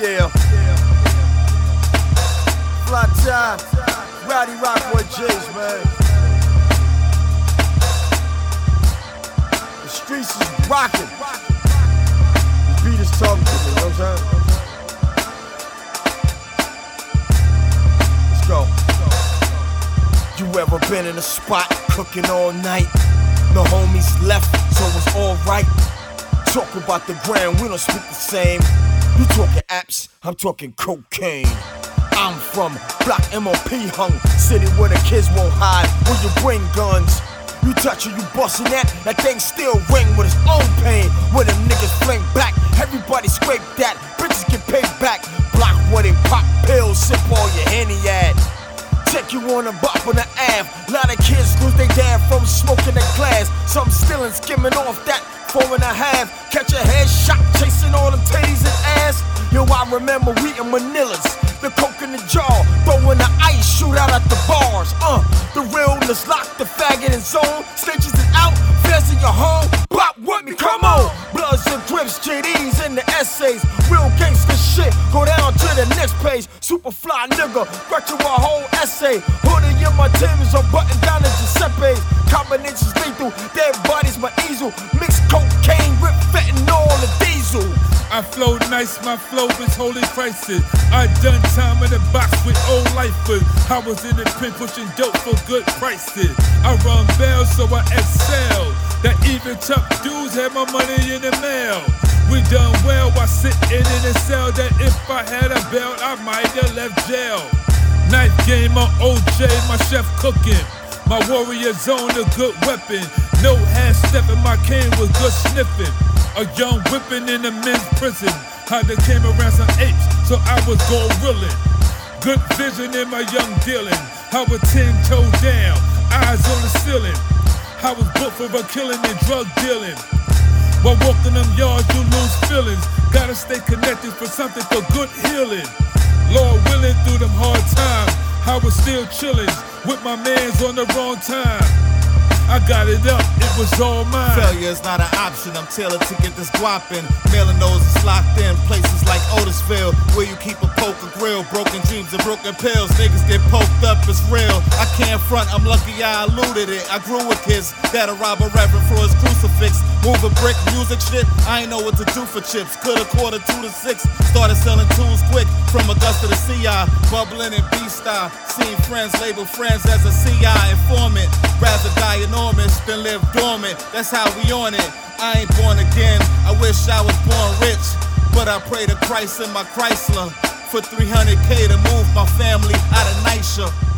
Yeah. Fly time. Rowdy Rockboy G'z, man. The streets is rocking. The beat is talking to me, you know what I'm saying? Let's go. You ever been in a spot cooking all night? The homies left, so it's alright. Talk about the ground, we don't speak the same. You talking apps, I'm talking cocaine. I'm from Block MOP hung city where the kids won't hide. Where you bring guns. You touch it, you bustin' that, that thing still ring with its own pain. When them niggas fling back, everybody scrape that, bitches get paid back. Block where they pop pills, sip all your henny at. Take you on a bop on the Ave. Lot of kids lose their dad from smoking the glass. Some stealing, skimming off that four and a half. Catch a head shot, chasing all them titties remember we in Manilas. The coke in the jar, throwing the ice, shoot out at the bars. Uh, the realness lock the faggot in zone. Stitches it out, in your home. Pop with me, come on. Bloods and Crips, JDs and the essays. Real gangster shit, go down to the next page. Super fly nigga, got you a whole essay. Hoodie in my Timbs, I'm button down at Giuseppe's. Combinations lethal, dead bodies my easel. Mixed cocaine with fentanyl and diesel. I flow nice, my flow is holy crisis. I done time in the box with old lifers. I was in the pen pushing dope for good prices. I run bells so I excel. That even tough dudes had my money in the mail. We done well while sitting in a cell. That if I had a belt, I might have left jail. Knife game on OJ, my chef cooking. My warrior zone, a good weapon. No half stepping, my cane was good sniffing. A young whipping in a men's prison. I done came around some apes, so I was gorilling. Good vision in my young dealing. I was ten toe down, eyes on the ceiling. I was booked for a killing and drug dealing. While walking them yards, you lose feelings. Gotta stay connected for something for good healing. Lord willing, through them hard times, I was still chilling with my mans on the wrong time. I got it up, it was all mine. Failure is not an option. I'm tailored to get this guapping. Mailing those is locked in places like Otisville, where you keep a poker grill. Broken dreams and broken pills. Niggas get poked up, it's real. Can't front, I'm lucky I eluded it. I grew with kids that'll rob a reverend for his crucifix. Move a brick, music shit. I ain't know what to do for chips. Coulda quarter two to six. Started selling tools quick from Augusta to CI. Bubbling in B style. Seeing friends label friends as a CI informant. Rather die enormous than live dormant. That's how we on it. I ain't born again. I wish I was born rich. But I pray to Christ in my Chrysler for 300k to move my family out of Nisha.